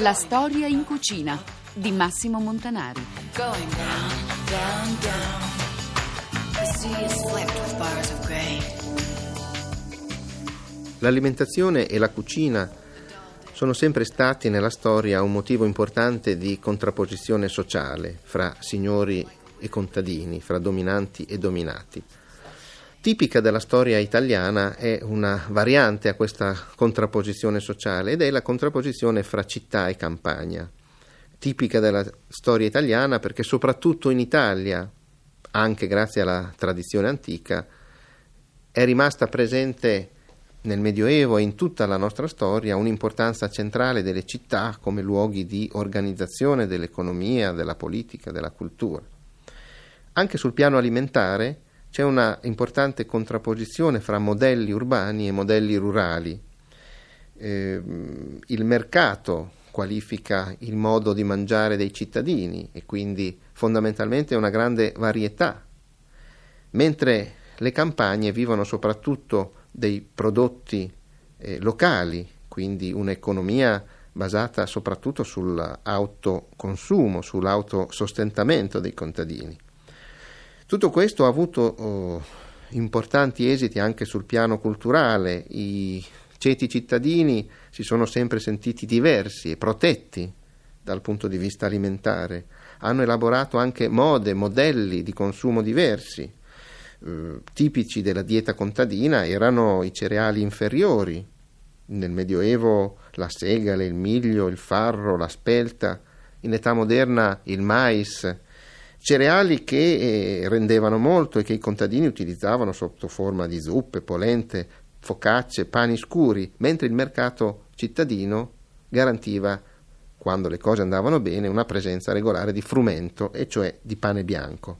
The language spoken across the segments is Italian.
La storia in cucina di Massimo Montanari. L'alimentazione e la cucina sono sempre stati nella storia un motivo importante di contrapposizione sociale fra signori e contadini, fra dominanti e dominati. Tipica della storia italiana è una variante a questa contrapposizione sociale ed è la contrapposizione fra città e campagna. Tipica della storia italiana perché soprattutto in Italia, anche grazie alla tradizione antica, è rimasta presente nel Medioevo e in tutta la nostra storia un'importanza centrale delle città come luoghi di organizzazione dell'economia, della politica, della cultura. Anche sul piano alimentare c'è una importante contrapposizione fra modelli urbani e modelli rurali. Eh, il mercato qualifica il modo di mangiare dei cittadini e quindi fondamentalmente una grande varietà, mentre le campagne vivono soprattutto dei prodotti eh, locali, quindi un'economia basata soprattutto sull'autoconsumo, sull'autosostentamento dei contadini. Tutto questo ha avuto oh, importanti esiti anche sul piano culturale. I ceti cittadini si sono sempre sentiti diversi e protetti dal punto di vista alimentare. Hanno elaborato anche mode, modelli di consumo diversi. Eh, tipici della dieta contadina erano i cereali inferiori. Nel Medioevo la segale, il miglio, il farro, la spelta. In età moderna il mais, cereali che eh, rendevano molto e che i contadini utilizzavano sotto forma di zuppe, polente, focacce, pani scuri, mentre il mercato cittadino garantiva, quando le cose andavano bene, una presenza regolare di frumento, e cioè di pane bianco.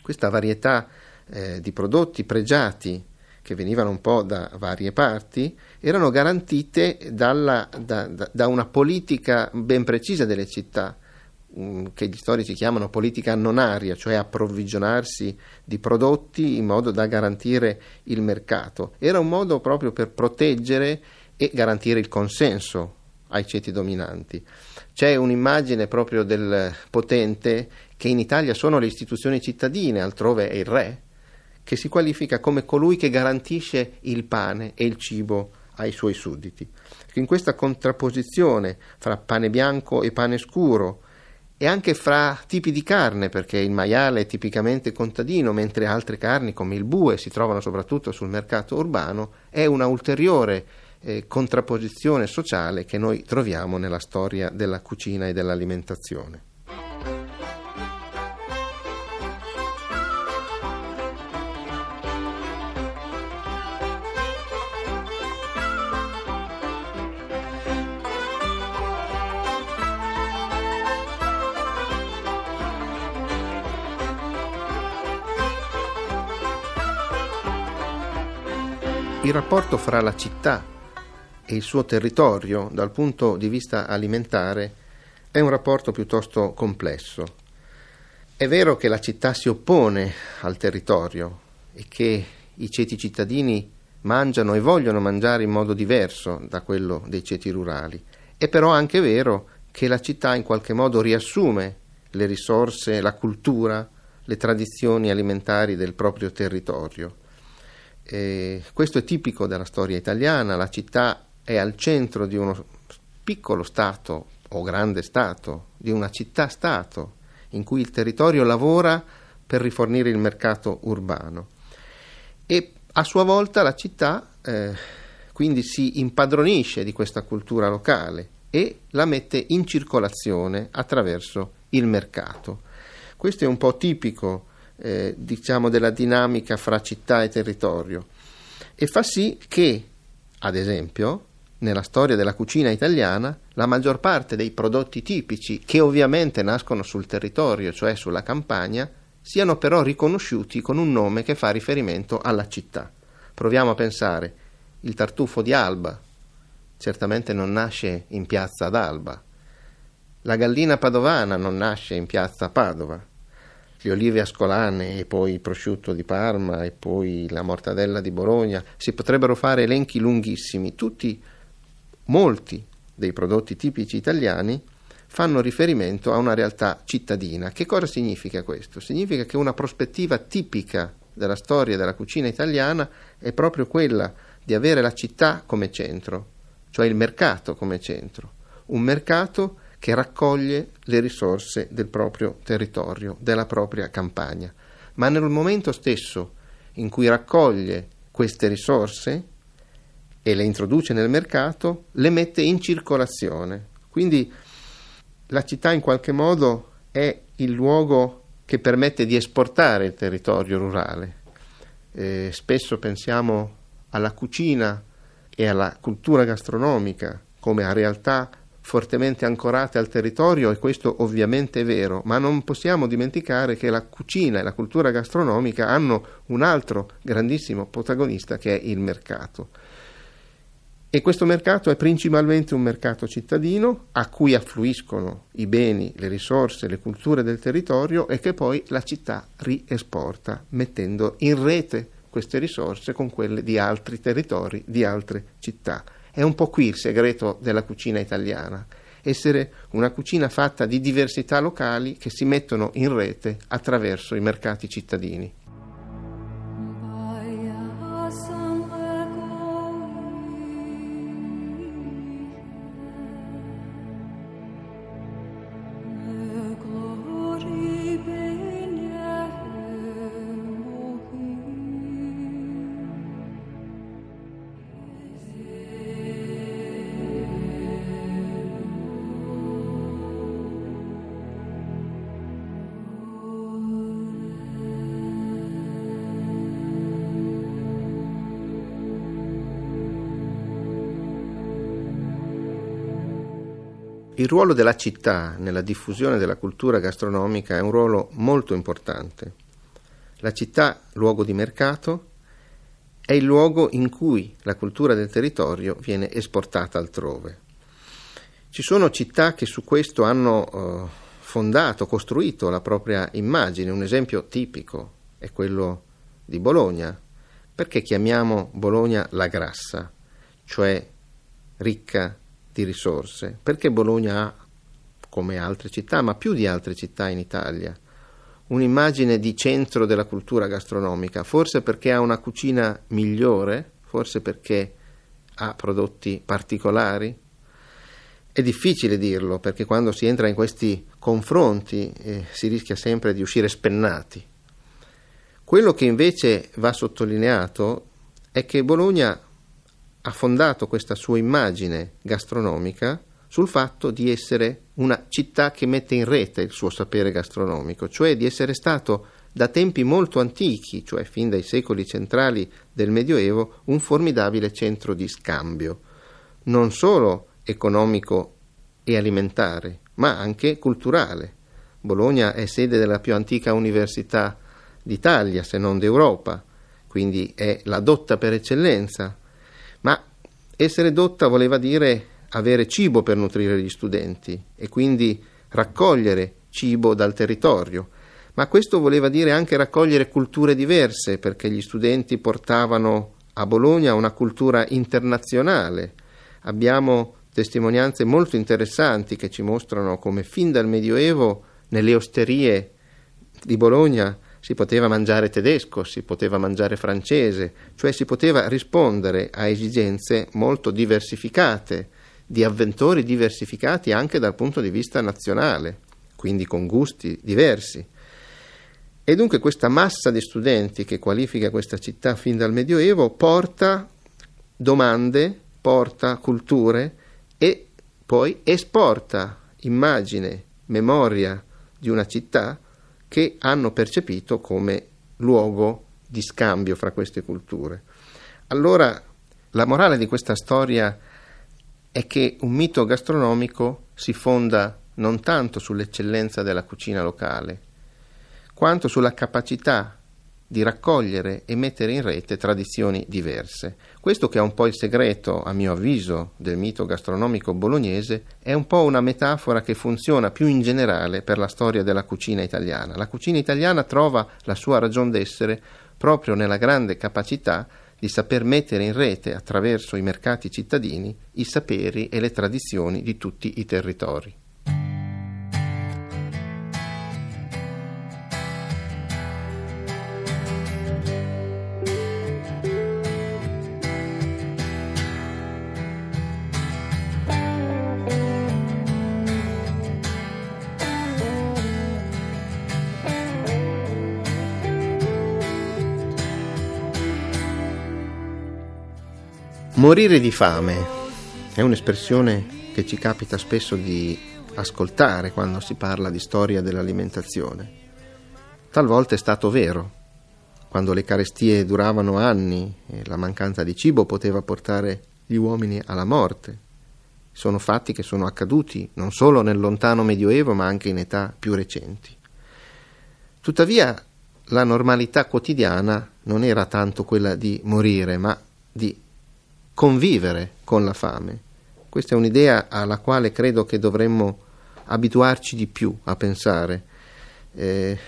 Questa varietà eh, di prodotti pregiati che venivano un po' da varie parti, erano garantite dalla, da, da, una politica ben precisa delle città, che gli storici chiamano politica annonaria, cioè approvvigionarsi di prodotti in modo da garantire il mercato. Era un modo proprio per proteggere e garantire il consenso ai ceti dominanti. C'è un'immagine proprio del potente che in Italia sono le istituzioni cittadine, altrove è il re, che si qualifica come colui che garantisce il pane e il cibo ai suoi sudditi. In questa contrapposizione fra pane bianco e pane scuro, e anche fra tipi di carne, perché il maiale è tipicamente contadino, mentre altre carni come il bue si trovano soprattutto sul mercato urbano, è una ulteriore eh, contrapposizione sociale che noi troviamo nella storia della cucina e dell'alimentazione. Il rapporto fra la città e il suo territorio dal punto di vista alimentare è un rapporto piuttosto complesso. È vero che la città si oppone al territorio e che i ceti cittadini mangiano e vogliono mangiare in modo diverso da quello dei ceti rurali. È però anche vero che la città in qualche modo riassume le risorse, la cultura, le tradizioni alimentari del proprio territorio eh, questo è tipico della storia italiana, la città è al centro di uno piccolo Stato o grande Stato, di una città-Stato, in cui il territorio lavora per rifornire il mercato urbano. E a sua volta la città eh, quindi si impadronisce di questa cultura locale e la mette in circolazione attraverso il mercato. Questo è un po' tipico eh, diciamo della dinamica fra città e territorio. e fa sì che, ad esempio, nella storia della cucina italiana, la maggior parte dei prodotti tipici, che ovviamente nascono sul territorio, cioè sulla campagna, siano però riconosciuti con un nome che fa riferimento alla città. Proviamo a pensare, il tartufo di Alba certamente non nasce in piazza ad Alba, la gallina padovana non nasce in piazza Padova, le olive ascolane e poi il prosciutto di Parma e poi la mortadella di Bologna, si potrebbero fare elenchi lunghissimi, tutti molti dei prodotti tipici italiani fanno riferimento a una realtà cittadina. Che cosa significa questo? Significa che una prospettiva tipica della storia della cucina italiana è proprio quella di avere la città come centro, cioè il mercato come centro, un mercato che raccoglie le risorse del proprio territorio, della propria campagna, ma nel momento stesso in cui raccoglie queste risorse e le introduce nel mercato, le mette in circolazione. Quindi la città in qualche modo è il luogo che permette di esportare il territorio rurale. Eh, spesso pensiamo alla cucina e alla cultura gastronomica come a realtà fortemente ancorate al territorio e questo ovviamente è vero, ma non possiamo dimenticare che la cucina e la cultura gastronomica hanno un altro grandissimo protagonista che è il mercato. E questo mercato è principalmente un mercato cittadino a cui affluiscono i beni, le risorse, le culture del territorio e che poi la città riesporta mettendo in rete queste risorse con quelle di altri territori, di altre città. È un po' qui il segreto della cucina italiana, essere una cucina fatta di diversità locali che si mettono in rete attraverso i mercati cittadini. Il ruolo della città nella diffusione della cultura gastronomica è un ruolo molto importante. La città, luogo di mercato, è il luogo in cui la cultura del territorio viene esportata altrove. Ci sono città che su questo hanno eh, fondato, costruito la propria immagine. Un esempio tipico è quello di Bologna. Perché chiamiamo Bologna la grassa, cioè ricca di risorse, perché Bologna ha, come altre città, ma più di altre città in Italia, un'immagine di centro della cultura gastronomica, forse perché ha una cucina migliore, forse perché ha prodotti particolari. È difficile dirlo perché quando si entra in questi confronti eh, si rischia sempre di uscire spennati. Quello che invece va sottolineato è che Bologna ha fondato questa sua immagine gastronomica sul fatto di essere una città che mette in rete il suo sapere gastronomico, cioè di essere stato da tempi molto antichi, cioè fin dai secoli centrali del Medioevo, un formidabile centro di scambio, non solo economico e alimentare, ma anche culturale. Bologna è sede della più antica università d'Italia, se non d'Europa, quindi è la dotta per eccellenza ma essere dotta voleva dire avere cibo per nutrire gli studenti e quindi raccogliere cibo dal territorio, ma questo voleva dire anche raccogliere culture diverse perché gli studenti portavano a Bologna una cultura internazionale. Abbiamo testimonianze molto interessanti che ci mostrano come fin dal Medioevo nelle osterie di Bologna si poteva mangiare tedesco, si poteva mangiare francese, cioè si poteva rispondere a esigenze molto diversificate, di avventori diversificati anche dal punto di vista nazionale, quindi con gusti diversi. E dunque questa massa di studenti che qualifica questa città fin dal Medioevo porta domande, porta culture e poi esporta immagine, memoria di una città che hanno percepito come luogo di scambio fra queste culture. Allora, la morale di questa storia è che un mito gastronomico si fonda non tanto sull'eccellenza della cucina locale, quanto sulla capacità di raccogliere e mettere in rete tradizioni diverse. Questo che è un po' il segreto, a mio avviso, del mito gastronomico bolognese, è un po' una metafora che funziona più in generale per la storia della cucina italiana. La cucina italiana trova la sua ragion d'essere proprio nella grande capacità di saper mettere in rete attraverso i mercati cittadini i saperi e le tradizioni di tutti i territori. Morire di fame è un'espressione che ci capita spesso di ascoltare quando si parla di storia dell'alimentazione. Talvolta è stato vero, quando le carestie duravano anni e la mancanza di cibo poteva portare gli uomini alla morte. Sono fatti che sono accaduti non solo nel lontano Medioevo ma anche in età più recenti. Tuttavia la normalità quotidiana non era tanto quella di morire, ma di convivere con la fame. Questa è un'idea alla quale credo che dovremmo abituarci di più a pensare. Eh,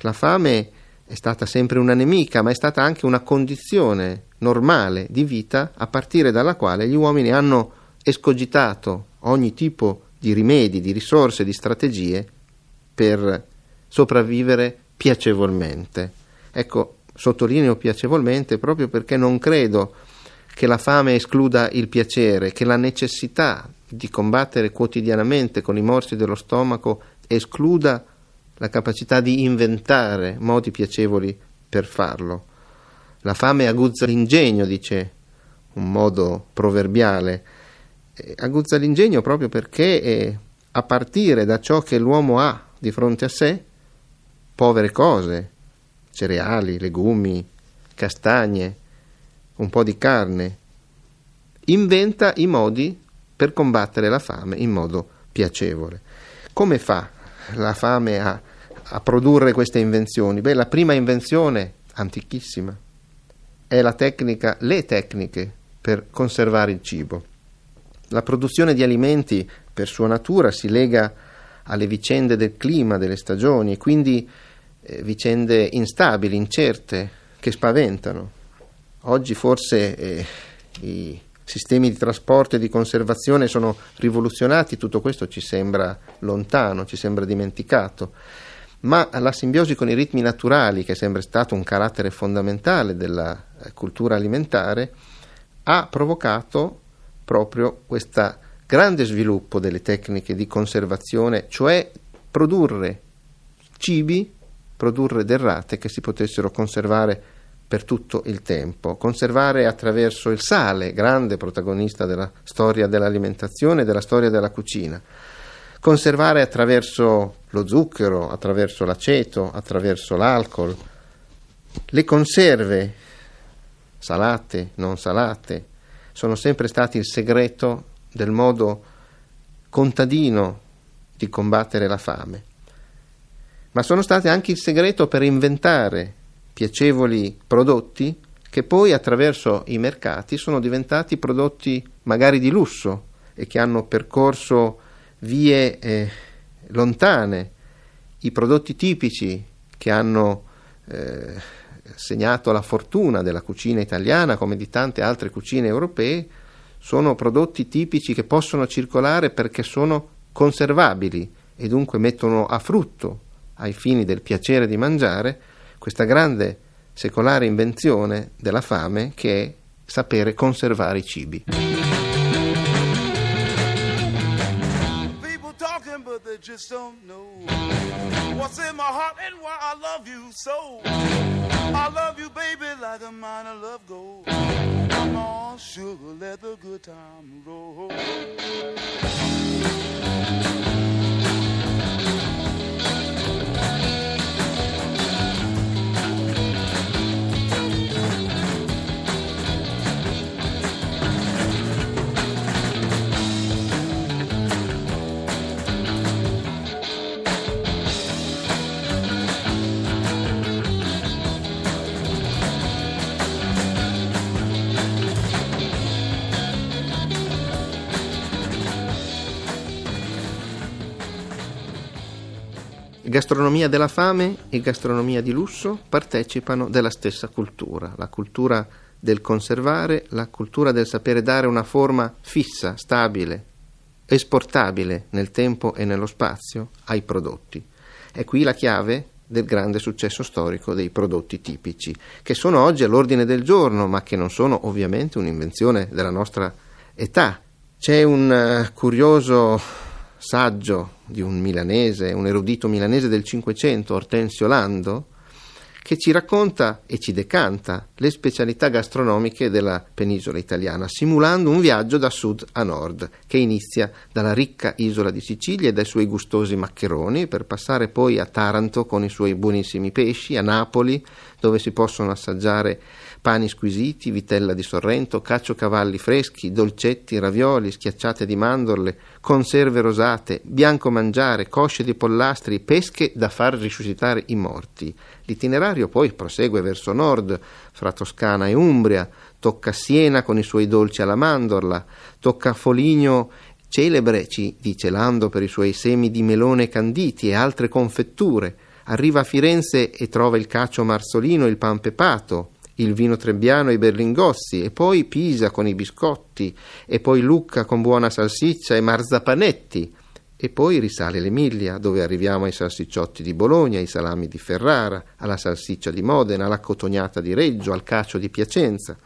la fame è stata sempre una nemica, ma è stata anche una condizione normale di vita a partire dalla quale gli uomini hanno escogitato ogni tipo di rimedi, di risorse, di strategie per sopravvivere piacevolmente. Ecco, sottolineo piacevolmente proprio perché non credo che la fame escluda il piacere, che la necessità di combattere quotidianamente con i morsi dello stomaco escluda la capacità di inventare modi piacevoli per farlo. La fame aguzza l'ingegno, dice un modo proverbiale. aguzza l'ingegno proprio perché eh, a partire da ciò che l'uomo ha di fronte a sé, povere cose, cereali, legumi, castagne, un po' di carne, inventa i modi per combattere la fame in modo piacevole. Come fa la fame a, a produrre queste invenzioni? Beh, la prima invenzione, antichissima, è la tecnica, le tecniche per conservare il cibo. La produzione di alimenti per sua natura si lega alle vicende del clima, delle stagioni, quindi eh, vicende instabili, incerte, che spaventano. Oggi forse eh, i sistemi di trasporto e di conservazione sono rivoluzionati, tutto questo ci sembra lontano, ci sembra dimenticato, ma la simbiosi con i ritmi naturali, che è sempre stato un carattere fondamentale della eh, cultura alimentare, ha provocato proprio questo grande sviluppo delle tecniche di conservazione, cioè produrre cibi, produrre derrate che si potessero conservare per tutto il tempo, conservare attraverso il sale, grande protagonista della storia dell'alimentazione e della storia della cucina, conservare attraverso lo zucchero, attraverso l'aceto, attraverso l'alcol, le conserve, salate, non salate, sono sempre stati il segreto del modo contadino di combattere la fame, ma sono stati anche il segreto per inventare piacevoli prodotti che poi attraverso i mercati sono diventati prodotti magari di lusso e che hanno percorso vie eh, lontane, i prodotti tipici che hanno eh, segnato la fortuna della cucina italiana come di tante altre cucine europee sono prodotti tipici che possono circolare perché sono conservabili e dunque mettono a frutto ai fini del piacere di mangiare questa grande secolare invenzione della fame che è sapere conservare i cibi. just don't know what's in my heart and why I love you so. I love you, baby, like a mine of gold. Come sugar, let the good time roll. Gastronomia della fame e gastronomia di lusso partecipano della stessa cultura, la cultura del conservare, la cultura del sapere dare una forma fissa, stabile, esportabile nel tempo e nello spazio ai prodotti. È qui la chiave del grande successo storico dei prodotti tipici, che sono oggi all'ordine del giorno, ma che non sono ovviamente un'invenzione della nostra età. C'è un uh, curioso saggio di un milanese, un erudito milanese del Cinquecento, Ortensio Lando, che ci racconta e ci decanta le specialità gastronomiche della penisola italiana, simulando un viaggio da sud a nord, che inizia dalla ricca isola di Sicilia e dai suoi gustosi maccheroni, per passare poi a Taranto con i suoi buonissimi pesci, a Napoli, dove si possono assaggiare pani squisiti, vitella di Sorrento, cacciocavalli freschi, dolcetti, ravioli, schiacciate di mandorle, conserve rosate, bianco mangiare, cosce di pollastri, pesche da far risuscitare i morti. L'itinerario poi prosegue verso nord, fra Toscana e Umbria, tocca Siena con i suoi dolci alla mandorla, tocca Foligno celebre, ci dice Lando, per i suoi semi di melone canditi e altre confetture. Arriva a Firenze e trova il cacio marzolino e il pan pepato, il vino trebbiano e i berlingozzi, e poi Pisa con i biscotti, e poi Lucca con buona salsiccia e marzapanetti, e poi risale l'Emilia, dove arriviamo ai salsicciotti di Bologna, ai salami di Ferrara, alla salsiccia di Modena, alla cotognata di Reggio, al cacio di Piacenza.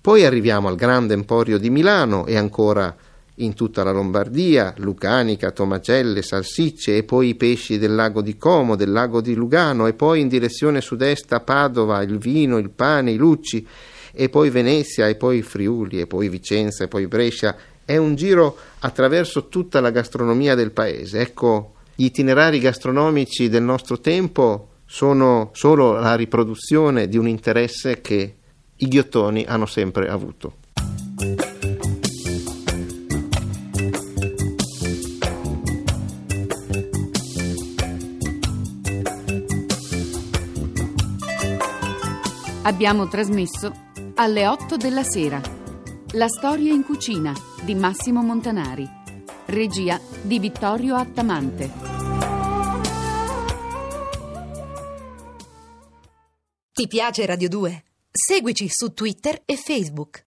Poi arriviamo al grande emporio di Milano e ancora in tutta la Lombardia, lucanica, tomacelle, salsicce e poi i pesci del lago di Como, del lago di Lugano e poi in direzione sud-est a Padova, il vino, il pane, i lucci e poi Venezia e poi Friuli e poi Vicenza e poi Brescia. È un giro attraverso tutta la gastronomia del paese. Ecco, gli itinerari gastronomici del nostro tempo sono solo la riproduzione di un interesse che i ghiottoni hanno sempre avuto. Abbiamo trasmesso alle 8 della sera. La storia in cucina di Massimo Montanari. Regia di Vittorio Attamante. Ti piace Radio 2? Seguici su Twitter e Facebook.